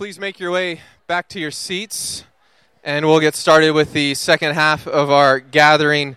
please make your way back to your seats and we'll get started with the second half of our gathering.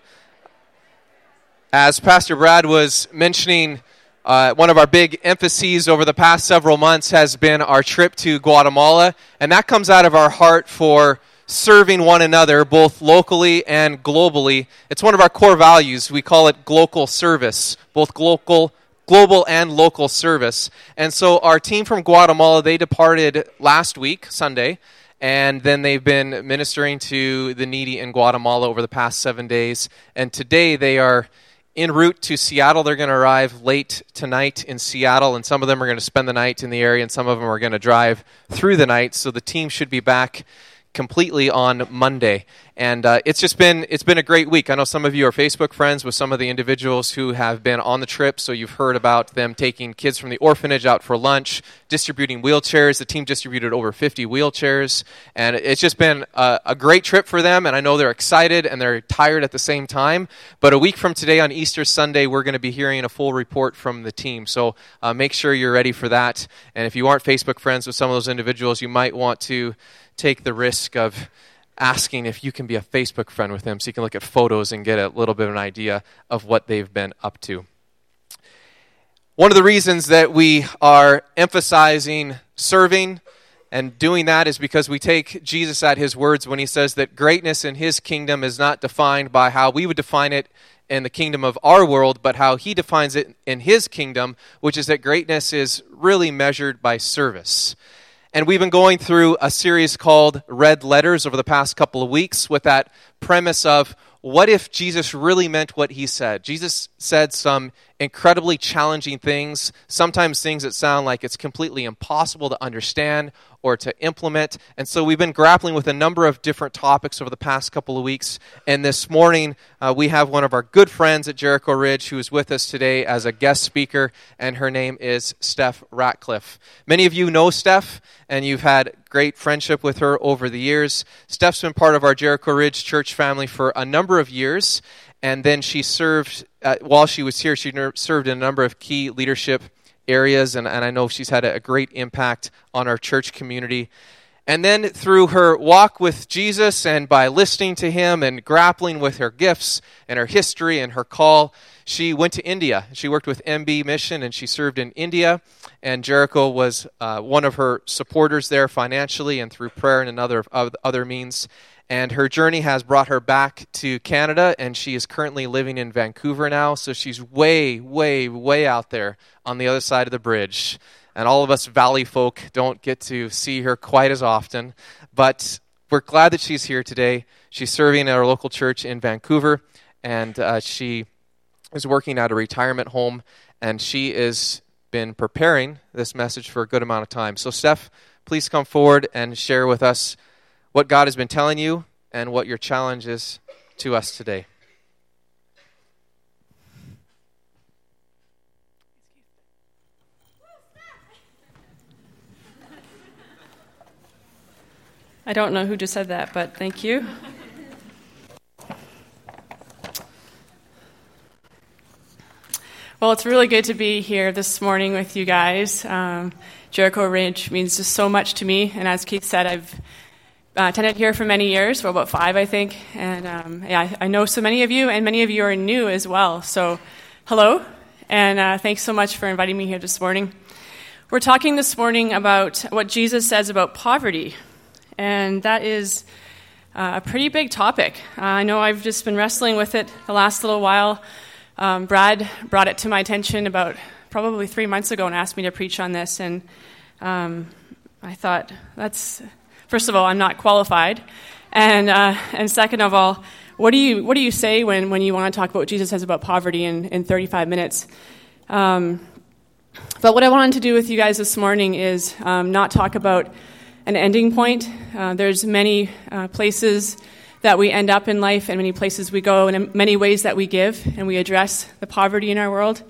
As Pastor Brad was mentioning, uh, one of our big emphases over the past several months has been our trip to Guatemala, and that comes out of our heart for serving one another, both locally and globally. It's one of our core values. We call it global service, both local global and local service. And so our team from Guatemala, they departed last week, Sunday, and then they've been ministering to the needy in Guatemala over the past seven days. And today they are en route to Seattle. They're going to arrive late tonight in Seattle, and some of them are going to spend the night in the area, and some of them are going to drive through the night. So the team should be back completely on Monday. And uh, it's just been it's been a great week. I know some of you are Facebook friends with some of the individuals who have been on the trip, so you've heard about them taking kids from the orphanage out for lunch, distributing wheelchairs. The team distributed over 50 wheelchairs, and it's just been a, a great trip for them. And I know they're excited and they're tired at the same time. But a week from today on Easter Sunday, we're going to be hearing a full report from the team. So uh, make sure you're ready for that. And if you aren't Facebook friends with some of those individuals, you might want to take the risk of asking if you can be a Facebook friend with them so you can look at photos and get a little bit of an idea of what they've been up to. One of the reasons that we are emphasizing serving and doing that is because we take Jesus at his words when he says that greatness in his kingdom is not defined by how we would define it in the kingdom of our world, but how he defines it in his kingdom, which is that greatness is really measured by service. And we've been going through a series called Red Letters over the past couple of weeks with that premise of what if Jesus really meant what he said? Jesus said some incredibly challenging things, sometimes things that sound like it's completely impossible to understand or to implement. And so we've been grappling with a number of different topics over the past couple of weeks. And this morning, uh, we have one of our good friends at Jericho Ridge who is with us today as a guest speaker, and her name is Steph Ratcliff. Many of you know Steph, and you've had great friendship with her over the years. Steph's been part of our Jericho Ridge church family for a number of years. And then she served, uh, while she was here, she served in a number of key leadership areas, and, and I know she's had a, a great impact on our church community. And then through her walk with Jesus and by listening to him and grappling with her gifts and her history and her call, she went to India. She worked with MB Mission and she served in India. And Jericho was uh, one of her supporters there financially and through prayer and other, other means. And her journey has brought her back to Canada, and she is currently living in Vancouver now. So she's way, way, way out there on the other side of the bridge. And all of us Valley folk don't get to see her quite as often. But we're glad that she's here today. She's serving at our local church in Vancouver, and uh, she is working at a retirement home, and she has been preparing this message for a good amount of time. So, Steph, please come forward and share with us what God has been telling you and what your challenge is to us today. I don't know who just said that, but thank you. Well, it's really good to be here this morning with you guys. Um, Jericho Ridge means just so much to me, and as Keith said, I've uh, attended here for many years, for about five, I think. And um, yeah, I know so many of you, and many of you are new as well. So, hello, and uh, thanks so much for inviting me here this morning. We're talking this morning about what Jesus says about poverty, and that is uh, a pretty big topic. Uh, I know I've just been wrestling with it the last little while. Um, Brad brought it to my attention about probably three months ago and asked me to preach on this, and um, I thought that's first of all, I'm not qualified. And, uh, and second of all, what do you, what do you say when, when you want to talk about what Jesus says about poverty in, in 35 minutes? Um, but what I wanted to do with you guys this morning is um, not talk about an ending point. Uh, there's many uh, places that we end up in life and many places we go and many ways that we give and we address the poverty in our world.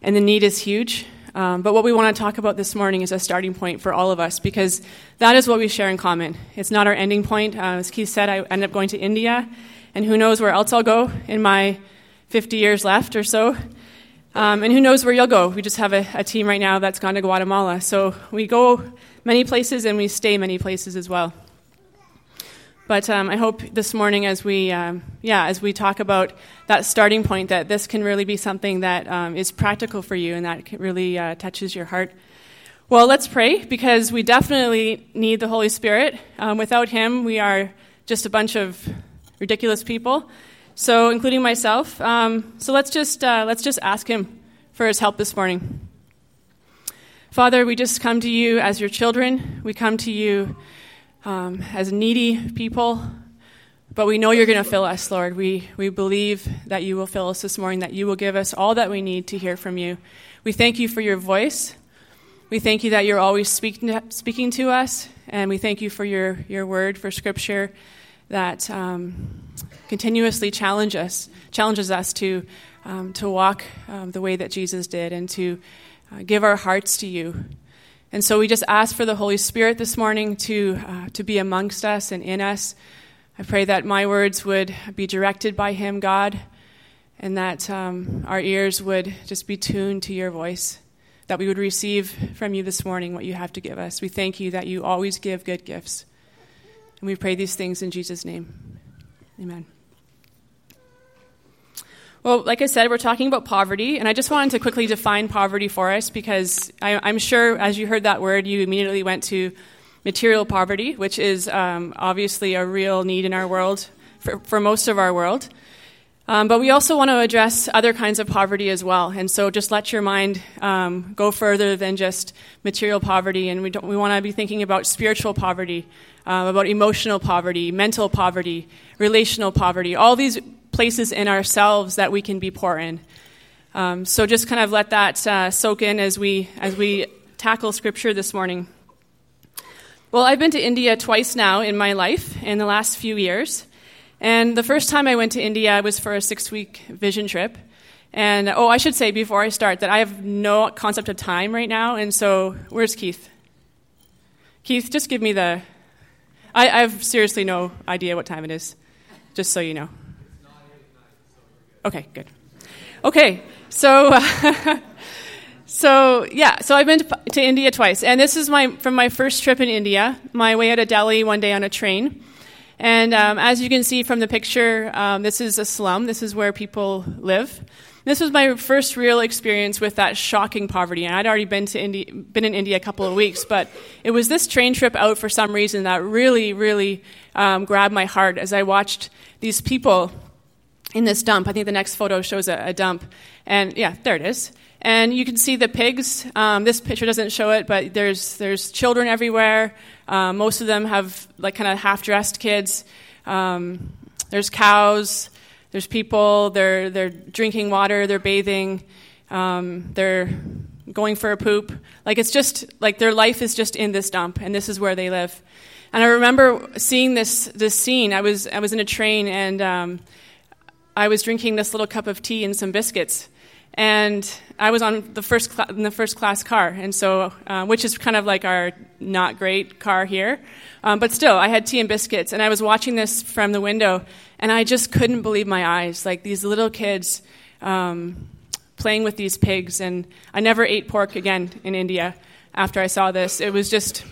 And the need is huge. Um, but what we want to talk about this morning is a starting point for all of us because that is what we share in common. It's not our ending point. Uh, as Keith said, I end up going to India, and who knows where else I'll go in my 50 years left or so. Um, and who knows where you'll go? We just have a, a, team right now that's gone to Guatemala. So we go many places and we stay many places as well. But um, I hope this morning, as we, um, yeah, as we talk about that starting point, that this can really be something that um, is practical for you and that really uh, touches your heart. Well, let's pray because we definitely need the Holy Spirit. Um, without Him, we are just a bunch of ridiculous people. So, including myself. Um, so let's just uh, let's just ask Him for His help this morning. Father, we just come to you as your children. We come to you um, as needy people, but we know you're going to fill us, Lord. We, we believe that you will fill us this morning, that you will give us all that we need to hear from you. We thank you for your voice. We thank you that you're always speaking to, speaking to us, and we thank you for your, your word, for scripture that um, continuously challenge us, challenges us to, um, to walk um, the way that Jesus did and to uh, give our hearts to you and so we just ask for the Holy Spirit this morning to, uh, to be amongst us and in us. I pray that my words would be directed by Him, God, and that um, our ears would just be tuned to your voice, that we would receive from you this morning what you have to give us. We thank you that you always give good gifts. And we pray these things in Jesus' name. Amen. Well, like I said, we're talking about poverty, and I just wanted to quickly define poverty for us because I, am sure as you heard that word, you immediately went to material poverty, which is um, obviously a real need in our world, for, for most of our world. Um, but we also want to address other kinds of poverty as well. And so just let your mind um, go further than just material poverty. And we, we want to be thinking about spiritual poverty, uh, about emotional poverty, mental poverty, relational poverty, all these places in ourselves that we can be poor in. Um, so just kind of let that uh, soak in as we as we tackle scripture this morning. Well, I've been to India twice now in my life in the last few years. And the first time I went to India was for a six week vision trip. And oh, I should say before I start that I have no concept of time right now. And so, where's Keith? Keith, just give me the. I, I have seriously no idea what time it is, just so you know. Okay, good. Okay, so. Uh, so yeah, so I've been to, to, India twice, and this is my from my first trip in India. My way out of Delhi one day on a train, and um, as you can see from the picture, um, this is a slum. This is where people live. This was my first real experience with that shocking poverty, and I'd already been to India, been in India a couple of weeks, but it was this train trip out for some reason that really, really um, grabbed my heart as I watched these people in this dump. I think the next photo shows a, a dump. And yeah, there it is. And you can see the pigs. Um, this picture doesn't show it, but there's, there's children everywhere. Um, most of them have like kind of half dressed kids. Um, there's cows. There's people. They're, they're drinking water. They're bathing. Um, they're going for a poop. Like it's just like their life is just in this dump, and this is where they live. And I remember seeing this this scene. I was I was in a train and um, I was drinking this little cup of tea and some biscuits, and I was on the first cl- in the first class car, and so uh, which is kind of like our not great car here, um, but still I had tea and biscuits, and I was watching this from the window, and I just couldn't believe my eyes, like these little kids um, playing with these pigs, and I never ate pork again in India after I saw this. It was just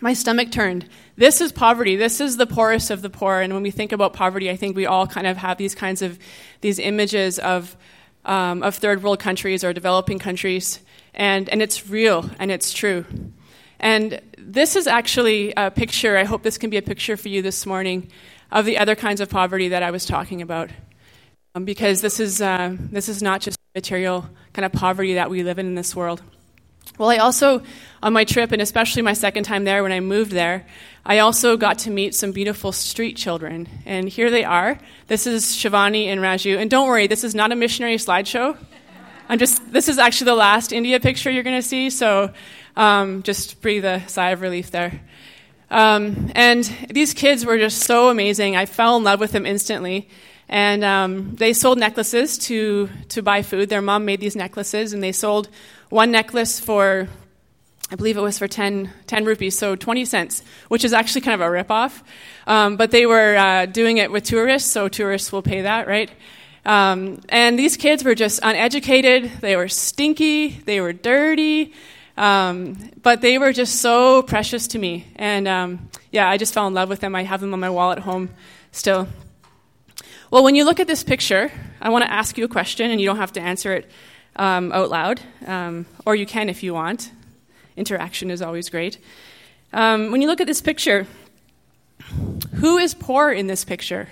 my stomach turned. This is poverty. This is the poorest of the poor. And when we think about poverty, I think we all kind of have these kinds of these images of um, of third world countries or developing countries, and and it's real and it's true. And this is actually a picture. I hope this can be a picture for you this morning of the other kinds of poverty that I was talking about, um, because this is uh, this is not just material kind of poverty that we live in in this world. Well, I also, on my trip, and especially my second time there when I moved there, I also got to meet some beautiful street children. And here they are. This is Shivani and Raju. And don't worry, this is not a missionary slideshow. I'm just, this is actually the last India picture you're going to see, so um, just breathe a sigh of relief there. Um, and these kids were just so amazing. I fell in love with them instantly. And um, they sold necklaces to, to buy food. Their mom made these necklaces, and they sold one necklace for, I believe it was for 10, 10 rupees, so 20 cents, which is actually kind of a ripoff. Um, but they were uh, doing it with tourists, so tourists will pay that, right? Um, and these kids were just uneducated, they were stinky, they were dirty, um, but they were just so precious to me. And um, yeah, I just fell in love with them. I have them on my wall at home still. Well, when you look at this picture, I want to ask you a question, and you don't have to answer it um, out loud, um, or you can if you want. Interaction is always great. Um, when you look at this picture, who is poor in this picture?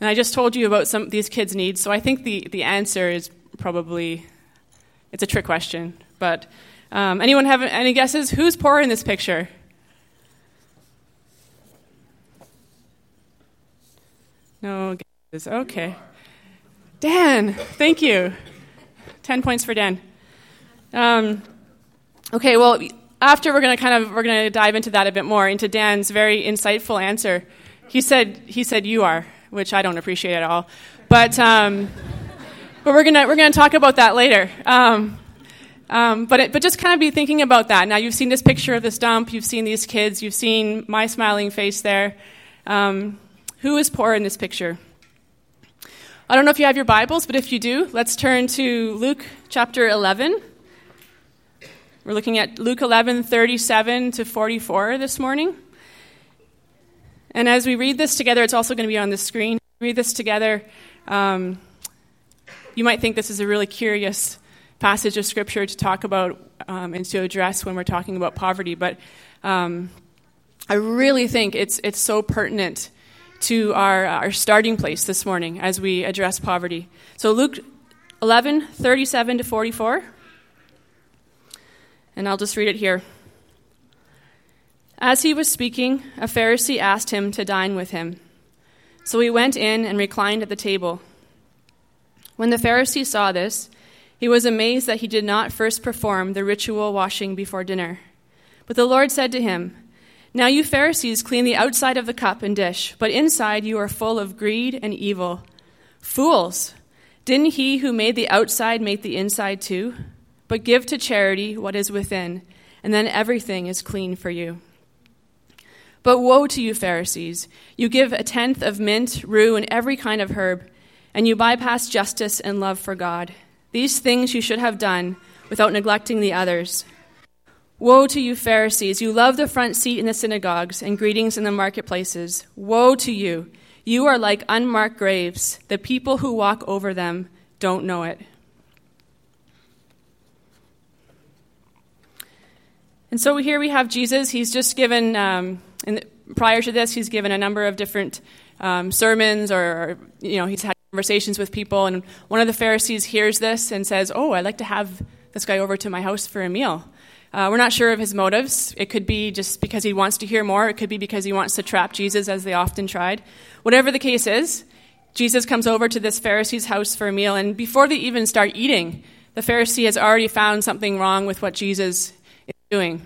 And I just told you about some these kids' needs, so I think the, the answer is probably it's a trick question. But um, anyone have any guesses? Who's poor in this picture? No guesses. Okay. Dan, thank you. 10 points for Dan. Um, okay, well, after we're going to kind of we're going to dive into that a bit more into Dan's very insightful answer. He said he said you are, which I don't appreciate at all. But um, but we're gonna we're gonna talk about that later. Um, um, but it, but just kind of be thinking about that. Now you've seen this picture of this dump. You've seen these kids. You've seen my smiling face there. Um, who is poor in this picture? I don't know if you have your Bibles, but if you do, let's turn to Luke chapter 11. We're looking at Luke 11, 37 to 44 this morning. And as we read this together, it's also going to be on the screen. Read this together. Um, you might think this is a really curious passage of scripture to talk about um, and to address when we're talking about poverty, but um, I really think it's, it's so pertinent to our, our starting place this morning as we address poverty. So, Luke 11, 37 to 44. And I'll just read it here. As he was speaking, a Pharisee asked him to dine with him. So he went in and reclined at the table. When the Pharisee saw this, he was amazed that he did not first perform the ritual washing before dinner. But the Lord said to him, now you Pharisees clean the outside of the cup and dish, but inside you are full of greed and evil. Fools! Didn't he who made the outside make the inside too? But give to charity what is within, and then everything is clean for you. But woe to you, Pharisees! You give a tenth of mint, rue, and every kind of herb, and you bypass justice and love for God. These things you should have done without neglecting the others. Woe to you, Pharisees! You love the front seat in the synagogues and greetings in the marketplaces. Woe to you! You are like unmarked graves. The people who walk over them don't know it. And so here we have Jesus. He's just given, um, the, prior to this, he's given a number of different um, sermons or, or, you know, he's had conversations with people. And one of the Pharisees hears this and says, Oh, I'd like to have this guy over to my house for a meal. Uh, we're not sure of his motives. It could be just because he wants to hear more, it could be because he wants to trap Jesus, as they often tried. Whatever the case is, Jesus comes over to this Pharisee's house for a meal, and before they even start eating, the Pharisee has already found something wrong with what Jesus is doing.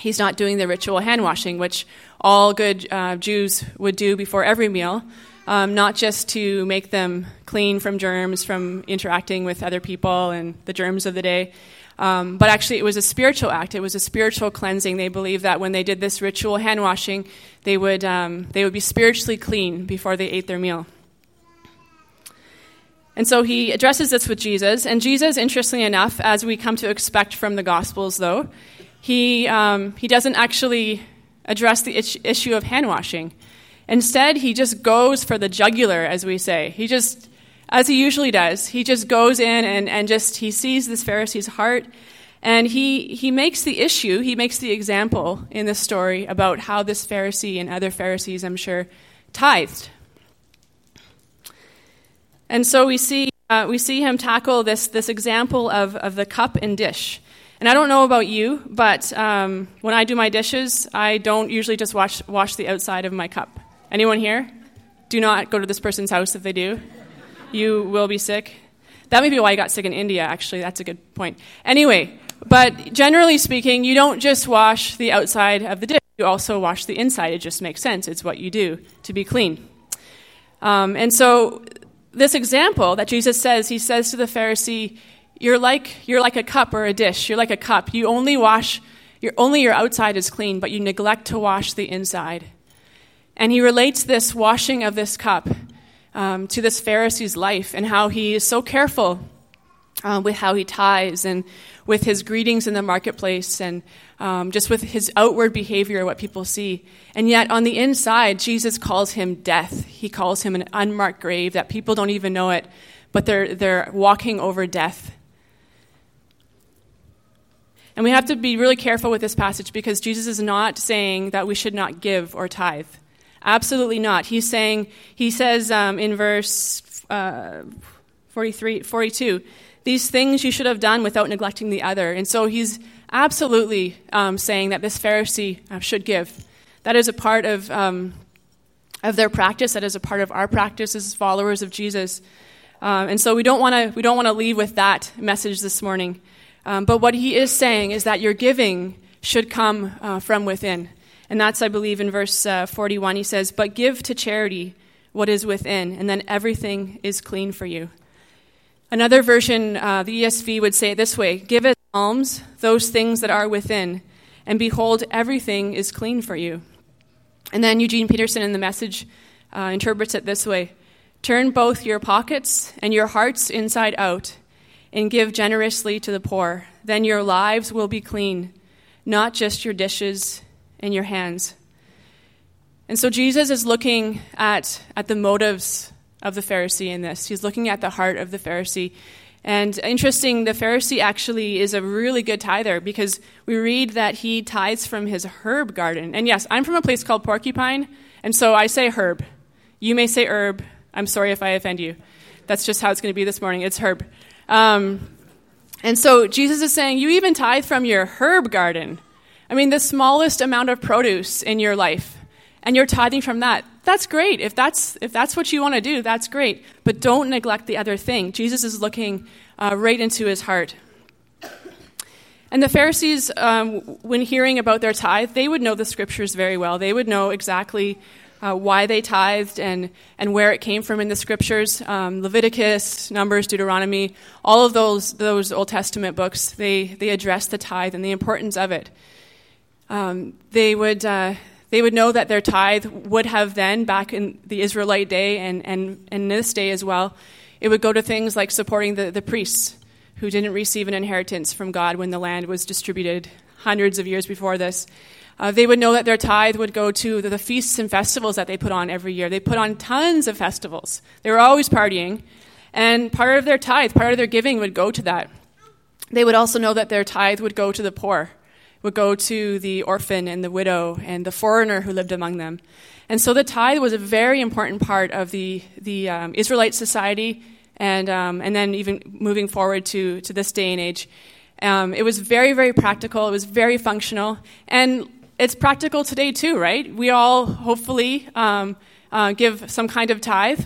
He's not doing the ritual hand washing, which all good uh, Jews would do before every meal, um, not just to make them clean from germs from interacting with other people and the germs of the day, um, but actually, it was a spiritual act. It was a spiritual cleansing. They believed that when they did this ritual hand washing, they would, um, they would be spiritually clean before they ate their meal. And so he addresses this with Jesus. And Jesus, interestingly enough, as we come to expect from the Gospels, though, he, um, he doesn't actually address the issue of hand washing. Instead, he just goes for the jugular, as we say. He just as he usually does. He just goes in and, and just he sees this Pharisee's heart and he, he makes the issue, he makes the example in this story about how this Pharisee and other Pharisees, I'm sure, tithed. And so we see, uh, we see him tackle this, this example of, of the cup and dish. And I don't know about you, but um, when I do my dishes, I don't usually just wash, wash the outside of my cup. Anyone here? Do not go to this person's house if they do you will be sick. That may be why I got sick in India, actually. That's a good point. Anyway, but generally speaking, you don't just wash the outside of the dish, you also wash the inside. It just makes sense. It's what you do to be clean. Um, and so, this example that Jesus says, he says to the Pharisee, you're like, you're like a cup or a dish. You're like a cup. You only wash, your, only your outside is clean, but you neglect to wash the inside. And he relates this washing of this cup um, to this Pharisee's life and how he is so careful uh, with how he tithes and with his greetings in the marketplace and um, just with his outward behavior, what people see. And yet, on the inside, Jesus calls him death. He calls him an unmarked grave that people don't even know it, but they're, they're walking over death. And we have to be really careful with this passage because Jesus is not saying that we should not give or tithe. Absolutely not. He's saying, he says um, in verse uh, 43, 42, these things you should have done without neglecting the other. And so he's absolutely um, saying that this Pharisee uh, should give. That is a part of, um, of their practice. That is a part of our practice as followers of Jesus. Um, and so we don't want to leave with that message this morning. Um, but what he is saying is that your giving should come uh, from within, and that's I believe in verse uh, 41. He says, "But give to charity what is within, and then everything is clean for you." Another version, uh, the ESV would say it this way Give as alms those things that are within, and behold, everything is clean for you. And then Eugene Peterson in the message uh, interprets it this way Turn both your pockets and your hearts inside out, and give generously to the poor. Then your lives will be clean, not just your dishes and your hands. And so Jesus is looking at, at the motives of the Pharisee in this. He's looking at the heart of the Pharisee. And interesting, the Pharisee actually is a really good tither because we read that he tithes from his herb garden. And yes, I'm from a place called Porcupine, and so I say herb. You may say herb. I'm sorry if I offend you. That's just how it's going to be this morning. It's herb. Um, and so Jesus is saying, You even tithe from your herb garden. I mean, the smallest amount of produce in your life and you're tithing from that, that's great. If that's, if that's what you want to do, that's great. But don't neglect the other thing. Jesus is looking uh, right into his heart. And the Pharisees, um, when hearing about their tithe, they would know the scriptures very well. They would know exactly uh, why they tithed and, and where it came from in the scriptures. Um, Leviticus, Numbers, Deuteronomy, all of those, those Old Testament books, they, they address the tithe and the importance of it. Um, they would. Uh, they would know that their tithe would have then, back in the Israelite day and, and, and this day as well, it would go to things like supporting the, the priests who didn't receive an inheritance from God when the land was distributed hundreds of years before this. Uh, they would know that their tithe would go to the, the, feasts and festivals that they put on every year. They put on tons of festivals. They were always partying, and part of their tithe, part of their giving would go to that. They would also know that their tithe would go to the poor would go to the orphan and the widow and the foreigner who lived among them. And so the tithe was a very important part of the, the um, Israelite society, and, um, and then even moving forward to, to this day and age. Um, it was very, very practical, it was very functional, and it's practical today too, right? We all hopefully um, uh, give some kind of tithe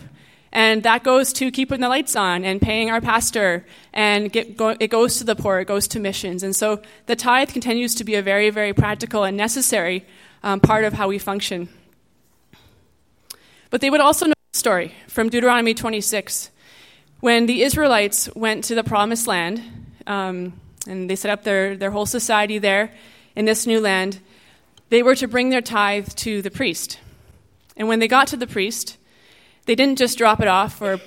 and that goes to keeping the lights on and paying our pastor, and get, go, it goes to the poor, it goes to missions. And so the tithe continues to be a very, very practical and necessary um, part of how we function. But they would also know the story from Deuteronomy 26. When the Israelites went to the promised land, um, and they set up their, their whole society there in this new land, they were to bring their tithe to the priest. And when they got to the priest, they didn't just drop it off, or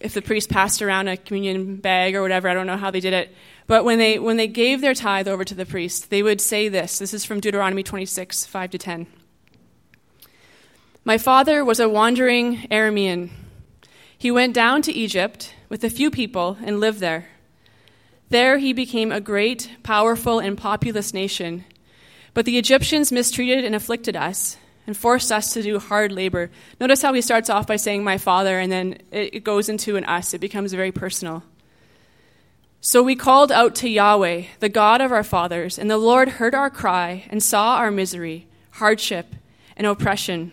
if the priest passed around a communion bag or whatever, I don't know how they did it. But when they, when they gave their tithe over to the priest, they would say this. This is from Deuteronomy 26, 5 to 10. My father was a wandering Aramean. He went down to Egypt with a few people and lived there. There he became a great, powerful, and populous nation. But the Egyptians mistreated and afflicted us and forced us to do hard labor. Notice how he starts off by saying, My father, and then it goes into an us. It becomes very personal. So we called out to Yahweh, the God of our fathers, and the Lord heard our cry and saw our misery, hardship, and oppression.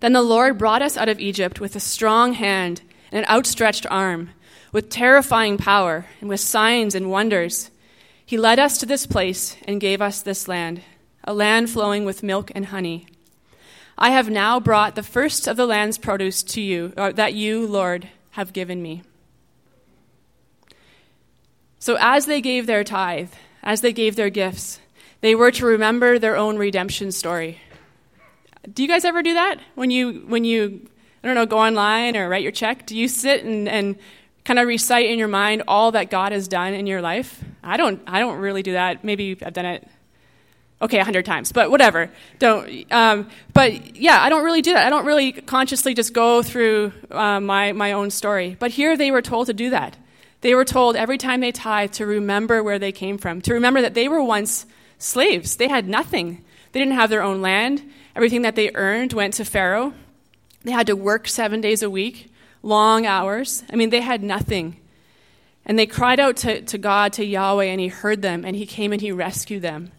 Then the Lord brought us out of Egypt with a strong hand and an outstretched arm, with terrifying power, and with signs and wonders. He led us to this place and gave us this land a land flowing with milk and honey. I have now brought the first of the land's produce to you, uh, that you, Lord, have given me. So, as they gave their tithe, as they gave their gifts, they were to remember their own redemption story. Do you guys ever do that? When you, when you I don't know, go online or write your check? Do you sit and, and kind of recite in your mind all that God has done in your life? I don't, I don't really do that. Maybe I've done it, okay, a hundred times, but whatever. Don't, um, but yeah, I don't really do that. I don't really consciously just go through uh, my, my own story. But here they were told to do that. They were told every time they tithe to remember where they came from, to remember that they were once slaves. They had nothing. They didn't have their own land. Everything that they earned went to Pharaoh. They had to work seven days a week, long hours. I mean, they had nothing. And they cried out to, to God, to Yahweh, and He heard them, and He came and He rescued them.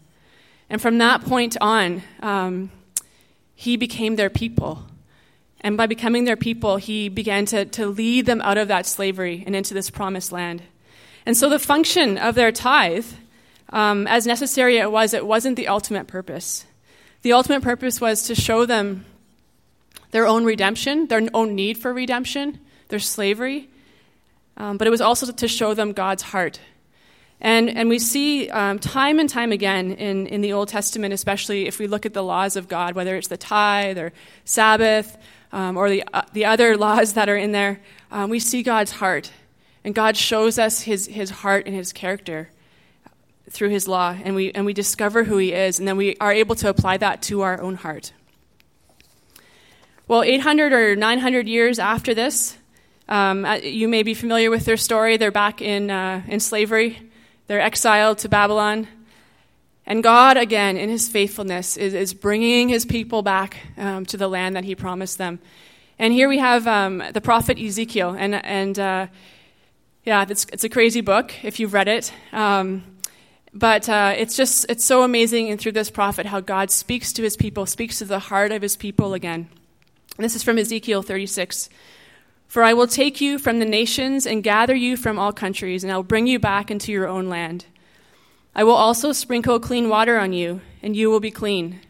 And from that point on, um, He became their people. And by becoming their people, He began to, to lead them out of that slavery and into this promised land. And so the function of their tithe, um, as necessary it was, it wasn't the ultimate purpose. The ultimate purpose was to show them their own redemption, their own need for redemption, their slavery, um, but it was also to show them God's heart. And, and we see um, time and time again in, in the Old Testament, especially if we look at the laws of God, whether it's the tithe or Sabbath um, or the, uh, the other laws that are in there, um, we see God's heart. And God shows us his, his heart and his character through his law. And we, and we discover who he is, and then we are able to apply that to our own heart. Well, 800 or 900 years after this, um, uh, you may be familiar with their story. They're back in, uh, in slavery, they're exiled to Babylon. And God, again, in his faithfulness, is, is bringing his people back um, to the land that he promised them. And here we have um, the prophet Ezekiel. And, and uh, yeah, it's, it's a crazy book if you've read it. Um, but uh, it's just, it's so amazing and through this prophet how God speaks to his people, speaks to the heart of his people again. This is from Ezekiel 36. For I will take you from the nations and gather you from all countries, and I will bring you back into your own land. I will also sprinkle clean water on you, and you will be clean.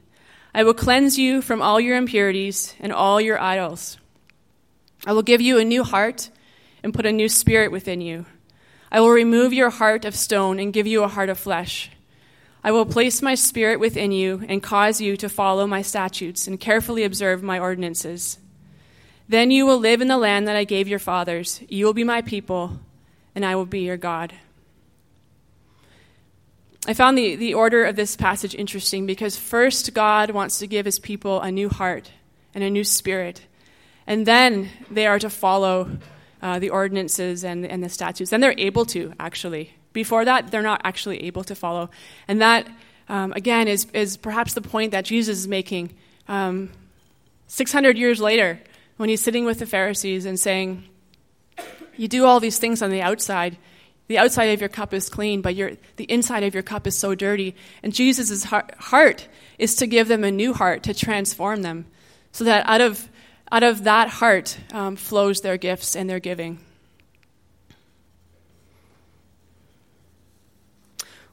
I will cleanse you from all your impurities and all your idols. I will give you a new heart and put a new spirit within you. I will remove your heart of stone and give you a heart of flesh. I will place my spirit within you and cause you to follow my statutes and carefully observe my ordinances. Then you will live in the land that I gave your fathers. You will be my people, and I will be your God. I found the, the order of this passage interesting because first, God wants to give his people a new heart and a new spirit, and then they are to follow uh, the ordinances and, and the statutes. Then they're able to, actually. Before that, they're not actually able to follow. And that, um, again, is, is perhaps the point that Jesus is making um, 600 years later when he's sitting with the Pharisees and saying, You do all these things on the outside. The outside of your cup is clean, but your, the inside of your cup is so dirty. And Jesus' heart, is to give them a new heart, to transform them, so that out of, out of that heart um, flows their gifts and their giving.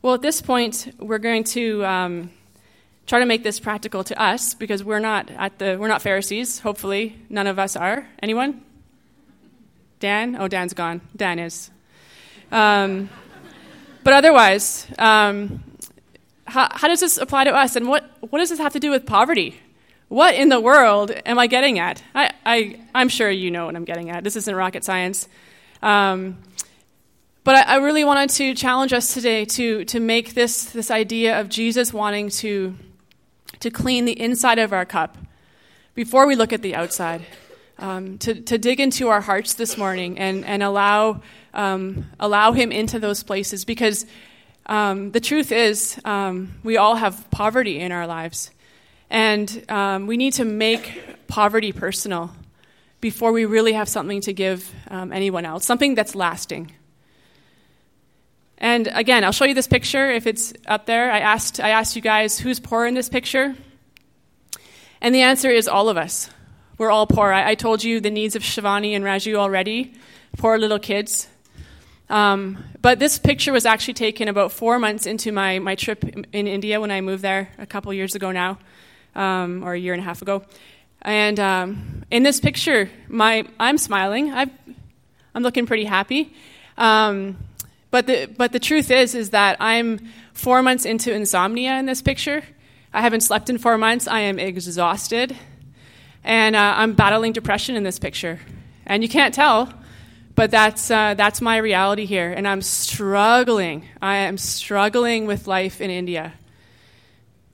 Well, at this point, we're going to um, try to make this practical to us because we're not at the we're not Pharisees. Hopefully, none of us are. Anyone? Dan? Oh, Dan's gone. Dan is. Um, but otherwise, um, how, how does this apply to us? And what, what does this have to do with poverty? What in the world am I getting at? I, I, I'm sure you know what I'm getting at. This isn't rocket science. Um, but I, I really wanted to challenge us today to, to make this, this idea of Jesus wanting to, to clean the inside of our cup before we look at the outside. Um, to, to dig into our hearts this morning and, and allow, um, allow Him into those places because um, the truth is, um, we all have poverty in our lives. And um, we need to make poverty personal before we really have something to give um, anyone else, something that's lasting. And again, I'll show you this picture if it's up there. I asked, I asked you guys who's poor in this picture. And the answer is all of us. We're all poor. I, I told you the needs of Shivani and Raju already, poor little kids. Um, but this picture was actually taken about four months into my, my trip in India when I moved there a couple years ago now, um, or a year and a half ago. And um, in this picture, my, I'm smiling. i am looking pretty happy. Um, but the, but the truth is, is that I'm four months into insomnia in this picture. I haven't slept in four months. I am exhausted. And uh, I'm battling depression in this picture. And you can't tell, but that's, uh, that's my reality here. And I'm struggling. I am struggling with life in India.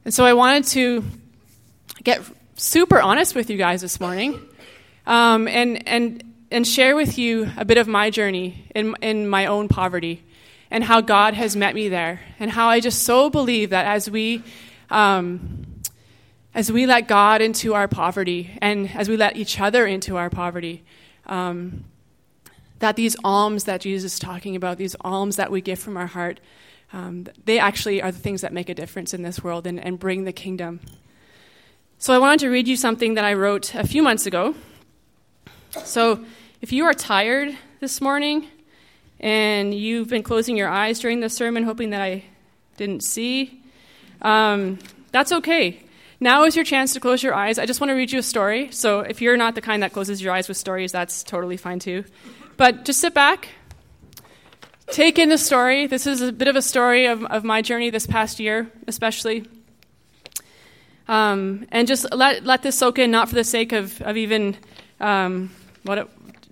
And so I wanted to get super honest with you guys this morning um, and, and, and share with you a bit of my journey in, in my own poverty and how God has met me there, and how I just so believe that as we um, as we let God into our poverty, and as we let each other into our poverty, um, that these alms that Jesus is talking about, these alms that we give from our heart, um, they actually are the things that make a difference in this world and, and bring the kingdom. So I wanted to read you something that I wrote a few months ago. So if you are tired this morning, and you've been closing your eyes during the sermon, hoping that I didn't see, um, that's okay. Now is your chance to close your eyes. I just want to read you a story. So if you're not the kind that closes your eyes with stories, that's totally fine too. But just sit back, take in the story. This is a bit of a story of, of my journey this past year, especially. Um, and just let, let this soak in, not for the sake of, of even um, what it,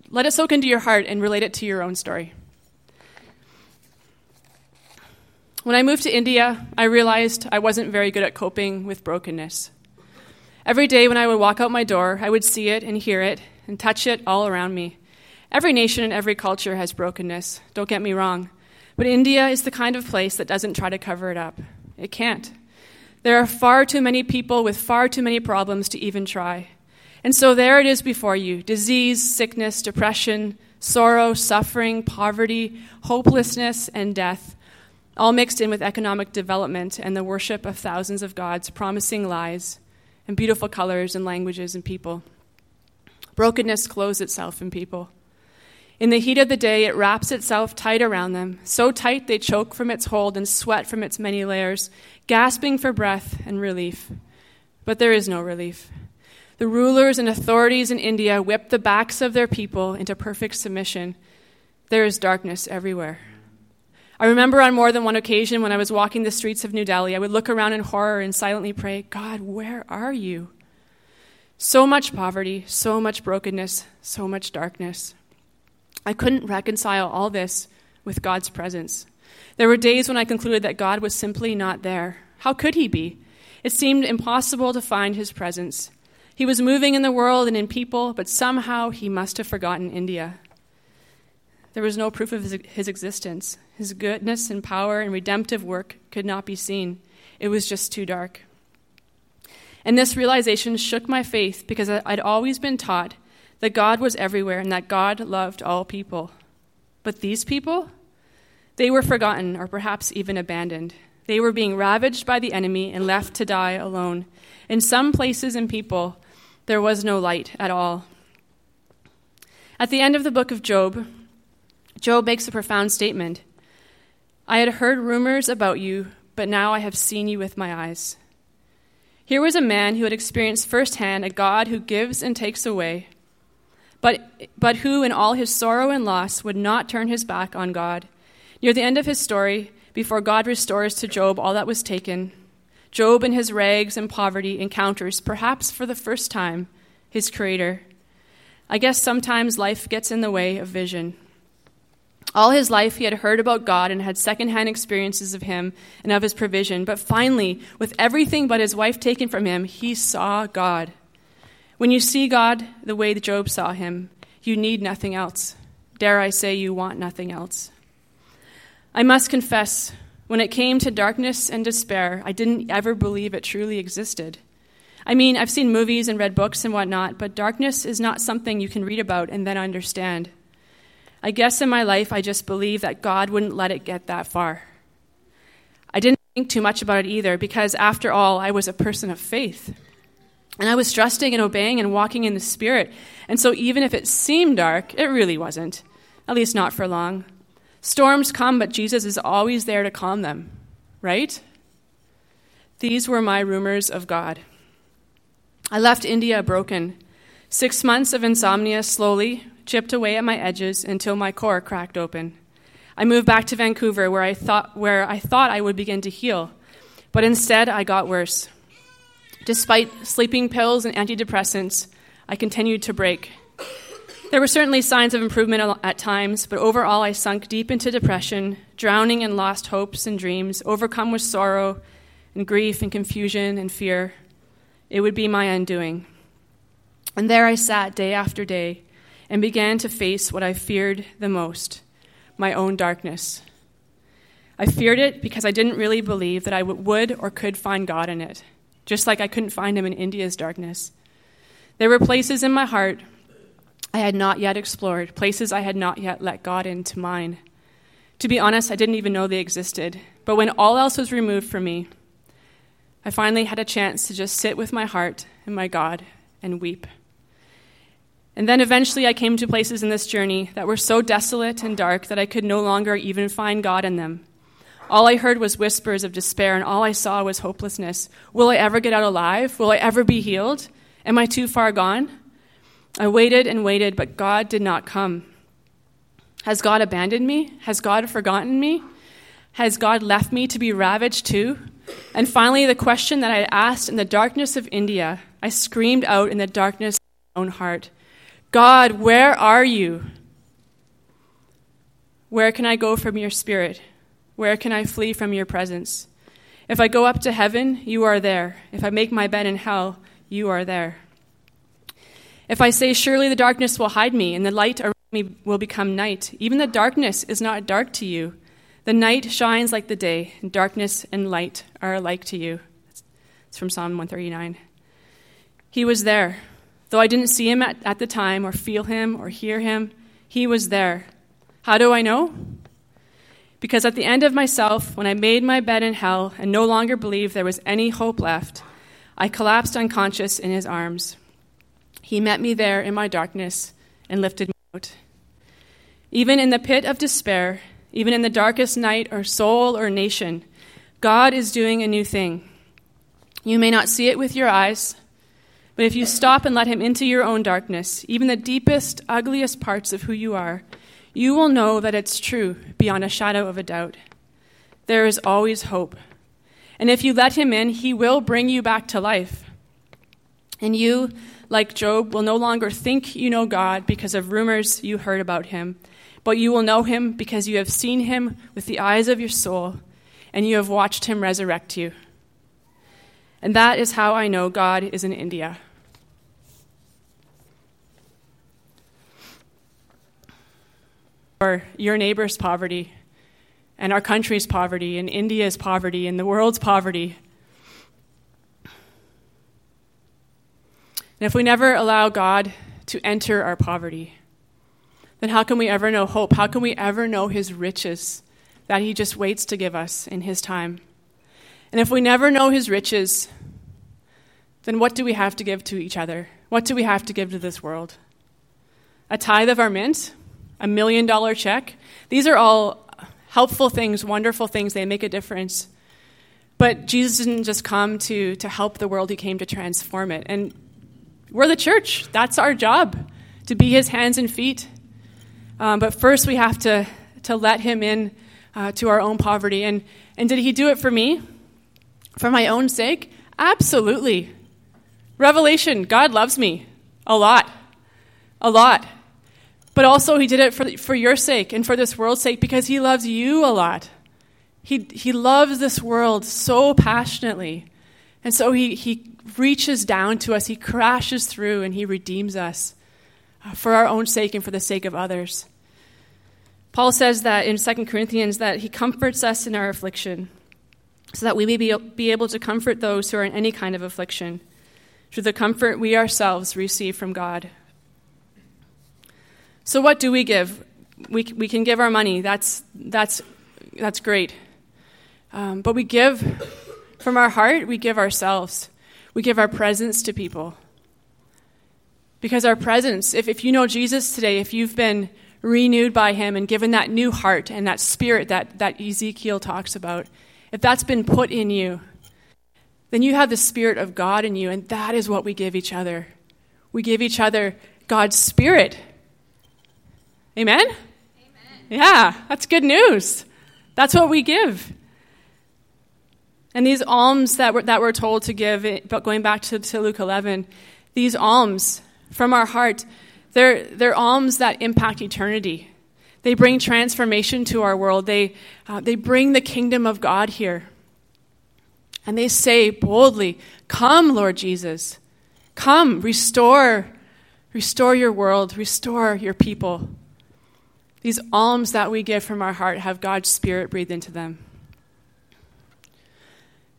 let it soak into your heart and relate it to your own story. When I moved to India, I realized I wasn't very good at coping with brokenness. Every day when I would walk out my door, I would see it and hear it and touch it all around me. Every nation and every culture has brokenness, don't get me wrong. But India is the kind of place that doesn't try to cover it up. It can't. There are far too many people with far too many problems to even try. And so there it is before you disease, sickness, depression, sorrow, suffering, poverty, hopelessness, and death all mixed in with economic development and the worship of thousands of gods, promising lies, and beautiful colors and languages and people. Brokenness clothes itself in people. In the heat of the day, it wraps itself tight around them, so tight they choke from its hold and sweat from its many layers, gasping for breath and relief. But there is no relief. The rulers and authorities in India whip the backs of their people into perfect submission. There is darkness everywhere. I remember on more than one occasion when I was walking the streets of New Delhi, I would look around in horror and silently pray, God, where are you? So much poverty, so much brokenness, so much darkness. I couldn't reconcile all this with God's presence. There were days when I concluded that God was simply not there. How could he be? It seemed impossible to find his presence. He was moving in the world and in people, but somehow he must have forgotten India. There was no proof of his, his existence. His goodness and power and redemptive work could not be seen. It was just too dark. And this realization shook my faith because I'd always been taught that God was everywhere and that God loved all people. But these people, they were forgotten or perhaps even abandoned. They were being ravaged by the enemy and left to die alone. In some places and people, there was no light at all. At the end of the book of Job, Job makes a profound statement I had heard rumors about you, but now I have seen you with my eyes. Here was a man who had experienced firsthand a God who gives and takes away, but, but who, in all his sorrow and loss, would not turn his back on God. Near the end of his story, before God restores to Job all that was taken, Job, in his rags and poverty, encounters, perhaps for the first time, his Creator. I guess sometimes life gets in the way of vision. All his life, he had heard about God and had secondhand experiences of him and of his provision. But finally, with everything but his wife taken from him, he saw God. When you see God the way that Job saw him, you need nothing else. Dare I say, you want nothing else. I must confess, when it came to darkness and despair, I didn't ever believe it truly existed. I mean, I've seen movies and read books and whatnot, but darkness is not something you can read about and then understand. I guess in my life, I just believed that God wouldn't let it get that far. I didn't think too much about it either because, after all, I was a person of faith. And I was trusting and obeying and walking in the Spirit. And so, even if it seemed dark, it really wasn't, at least not for long. Storms come, but Jesus is always there to calm them, right? These were my rumors of God. I left India broken. Six months of insomnia slowly, chipped away at my edges until my core cracked open. I moved back to Vancouver where I thought, where I, thought I would begin to heal, but instead I got worse. Despite sleeping pills and antidepressants, I continued to break. There were certainly signs of improvement at times, but overall I sunk deep into depression, drowning in lost hopes and dreams, overcome with sorrow and grief and confusion and fear. It would be my undoing. And there I sat day after day and began to face what I feared the most my own darkness. I feared it because I didn't really believe that I would or could find God in it, just like I couldn't find Him in India's darkness. There were places in my heart I had not yet explored, places I had not yet let God into mine. To be honest, I didn't even know they existed. But when all else was removed from me, I finally had a chance to just sit with my heart and my God and weep. And then eventually I came to places in this journey that were so desolate and dark that I could no longer even find God in them. All I heard was whispers of despair, and all I saw was hopelessness. Will I ever get out alive? Will I ever be healed? Am I too far gone? I waited and waited, but God did not come. Has God abandoned me? Has God forgotten me? Has God left me to be ravaged too? And finally, the question that I asked in the darkness of India, I screamed out in the darkness of my own heart God, where are you? Where can I go from your spirit? Where can I flee from your presence? If I go up to heaven, you are there. If I make my bed in hell, you are there. If I say, Surely the darkness will hide me, and the light around me will become night, even the darkness is not dark to you. The night shines like the day, and darkness and light are alike to you. It's from Psalm 139. He was there. Though I didn't see him at, at the time, or feel him, or hear him, he was there. How do I know? Because at the end of myself, when I made my bed in hell and no longer believed there was any hope left, I collapsed unconscious in his arms. He met me there in my darkness and lifted me out. Even in the pit of despair, even in the darkest night or soul or nation, God is doing a new thing. You may not see it with your eyes, but if you stop and let Him into your own darkness, even the deepest, ugliest parts of who you are, you will know that it's true beyond a shadow of a doubt. There is always hope. And if you let Him in, He will bring you back to life. And you, like Job, will no longer think you know God because of rumors you heard about Him, but you will know Him because you have seen Him with the eyes of your soul and you have watched Him resurrect you. And that is how I know God is in India. Or your neighbor's poverty, and our country's poverty, and India's poverty, and the world's poverty. And if we never allow God to enter our poverty, then how can we ever know hope? How can we ever know His riches that He just waits to give us in His time? And if we never know His riches, then what do we have to give to each other? What do we have to give to this world? A tithe of our mint? A million dollar check? These are all helpful things, wonderful things. They make a difference. But Jesus didn't just come to, to help the world, He came to transform it. And we're the church. That's our job, to be His hands and feet. Um, but first, we have to, to let Him in uh, to our own poverty. And, and did He do it for me? For my own sake? Absolutely. Revelation God loves me a lot. A lot. But also, He did it for, for your sake and for this world's sake because He loves you a lot. He, he loves this world so passionately. And so he, he reaches down to us, He crashes through, and He redeems us uh, for our own sake and for the sake of others. Paul says that in 2 Corinthians that He comforts us in our affliction so that we may be, be able to comfort those who are in any kind of affliction through the comfort we ourselves receive from God. So, what do we give? We, we can give our money. That's, that's, that's great. Um, but we give from our heart, we give ourselves. We give our presence to people. Because our presence, if, if you know Jesus today, if you've been renewed by him and given that new heart and that spirit that, that Ezekiel talks about, if that's been put in you, then you have the Spirit of God in you, and that is what we give each other. We give each other God's Spirit. Amen? Amen? Yeah, that's good news. That's what we give. And these alms that we're, that we're told to give, but going back to, to Luke 11, these alms from our heart, they're, they're alms that impact eternity. They bring transformation to our world. They, uh, they bring the kingdom of God here. And they say boldly, Come, Lord Jesus. Come, restore, restore your world, restore your people. These alms that we give from our heart have God's Spirit breathed into them.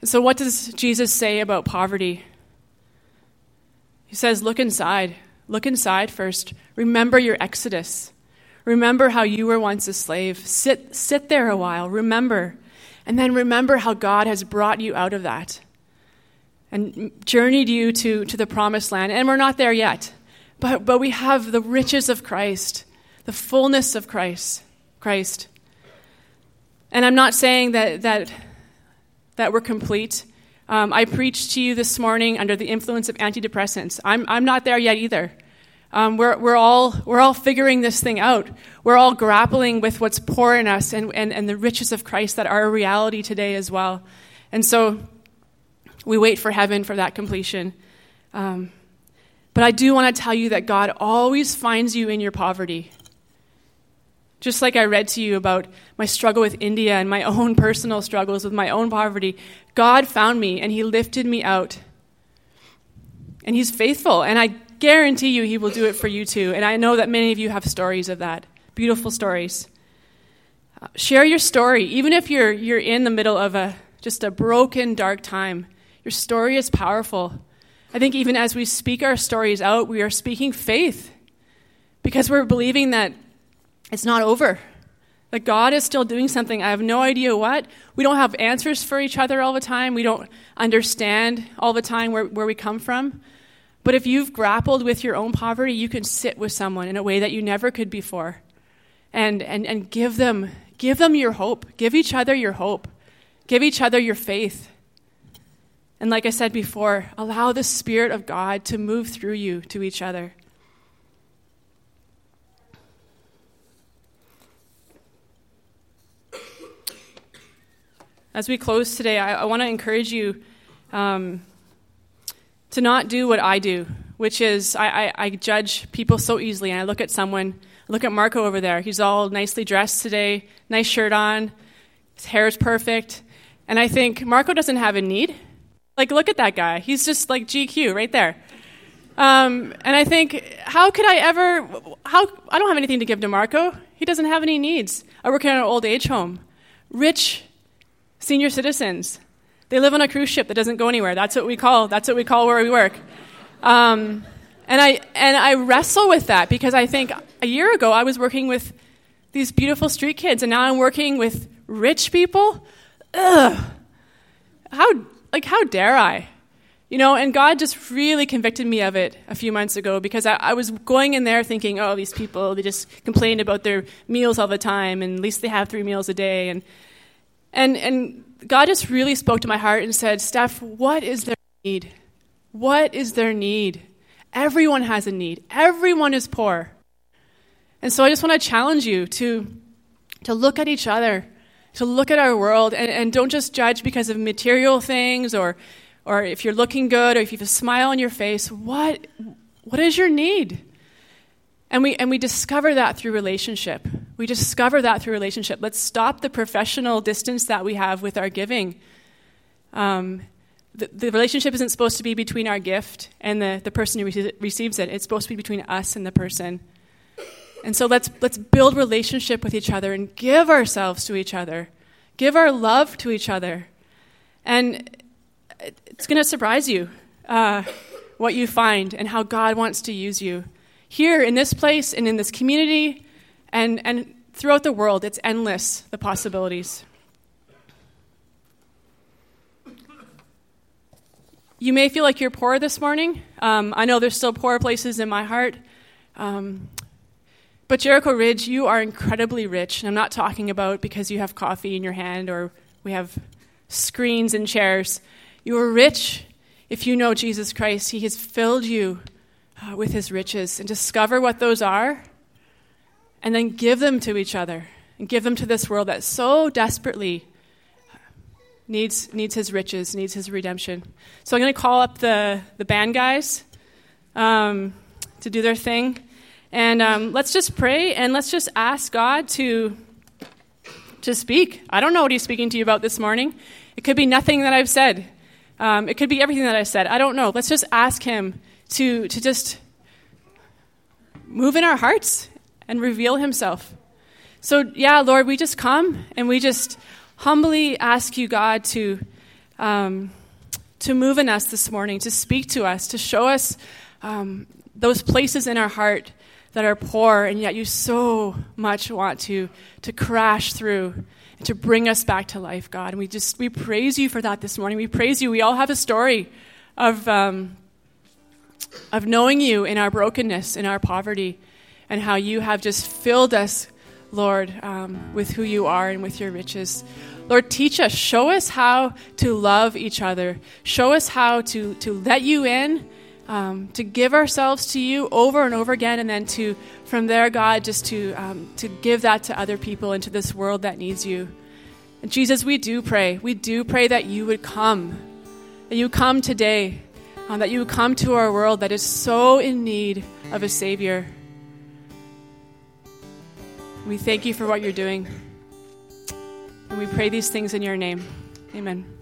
So, what does Jesus say about poverty? He says, Look inside. Look inside first. Remember your exodus. Remember how you were once a slave. Sit, sit there a while. Remember. And then remember how God has brought you out of that and journeyed you to, to the promised land. And we're not there yet, but, but we have the riches of Christ the fullness of Christ. Christ. And I'm not saying that, that, that we're complete. Um, I preached to you this morning under the influence of antidepressants. I'm, I'm not there yet either. Um, we're, we're, all, we're all figuring this thing out. We're all grappling with what's poor in us and, and, and the riches of Christ that are a reality today as well. And so we wait for heaven for that completion. Um, but I do want to tell you that God always finds you in your poverty. Just like I read to you about my struggle with India and my own personal struggles with my own poverty, God found me and He lifted me out. And He's faithful, and I guarantee you He will do it for you too. And I know that many of you have stories of that beautiful stories. Uh, share your story, even if you're, you're in the middle of a, just a broken, dark time. Your story is powerful. I think even as we speak our stories out, we are speaking faith because we're believing that it's not over. That God is still doing something. I have no idea what. We don't have answers for each other all the time. We don't understand all the time where, where we come from. But if you've grappled with your own poverty, you can sit with someone in a way that you never could before and, and, and give, them, give them your hope. Give each other your hope. Give each other your faith. And like I said before, allow the Spirit of God to move through you to each other. as we close today, I, I want to encourage you um, to not do what I do, which is I, I, I, judge people so easily. And I look at someone, look at Marco over there. He's all nicely dressed today, nice shirt on, his hair is perfect. And I think, Marco doesn't have a need. Like, look at that guy. He's just like GQ right there. Um, and I think, how could I ever, how, I don't have anything to give to Marco. He doesn't have any needs. I work in an old age home. Rich Senior citizens. They live on a cruise ship that doesn't go anywhere. That's what we call, that's what we call where we work. Um, and, I, and I wrestle with that because I think a year ago I was working with these beautiful street kids, and now I'm working with rich people. Ugh. How, like, how dare I? You know, and God just really convicted me of it a few months ago because I, I, was going in there thinking, oh, these people, they just complain about their meals all the time, and at least they have three meals a day. And and, and God just really spoke to my heart and said, Steph, what is their need? What is their need? Everyone has a need, everyone is poor. And so I just want to challenge you to, to look at each other, to look at our world, and, and don't just judge because of material things or, or if you're looking good or if you have a smile on your face. What, what is your need? And we, and we discover that through relationship. We discover that through relationship. Let's stop the professional distance that we have with our giving. Um, the, the, relationship isn't supposed to be between our gift and the, the person who re- receives it. It's supposed to be between us and the person. And so let's, let's build relationship with each other and give ourselves to each other. Give our love to each other. And it's going to surprise you uh, what you find and how God wants to use you here in this place and in this community and, and throughout the world, it's endless, the possibilities. You may feel like you're poor this morning. Um, I know there's still poor places in my heart. Um, but Jericho Ridge, you are incredibly rich. And I'm not talking about because you have coffee in your hand or we have screens and chairs. You are rich if you know Jesus Christ. He has filled you uh, with his riches and discover what those are and then give them to each other and give them to this world that so desperately needs, needs his riches, needs his redemption. So I'm going to call up the, the band guys. Um, to do their thing. And um, let's just pray and let's just ask God to, to speak. I don't know what He's speaking to you about this morning. It could be nothing that I've said, um, it could be everything that I said. I don't know. Let's just ask Him to, to just move in our hearts and reveal Himself. So, yeah, Lord, we just come and we just humbly ask you, God, to, um, to move in us this morning, to speak to us, to show us um, those places in our heart that are poor, and yet you so much want to, to crash through and to bring us back to life, God. And we just we praise you for that this morning. We praise you. We all have a story of um, of knowing you in our brokenness, in our poverty, and how you have just filled us, Lord, um, with who you are and with your riches. Lord, teach us, show us how to love each other, show us how to, to let you in, um, to give ourselves to you over and over again, and then to, from there, God, just to, um, to give that to other people into this world that needs you. And Jesus, we do pray, we do pray that you would come, that you come today, um, that you would come to our world that is so in need of a Savior. We thank you for what you're doing. And we pray these things in your name. Amen.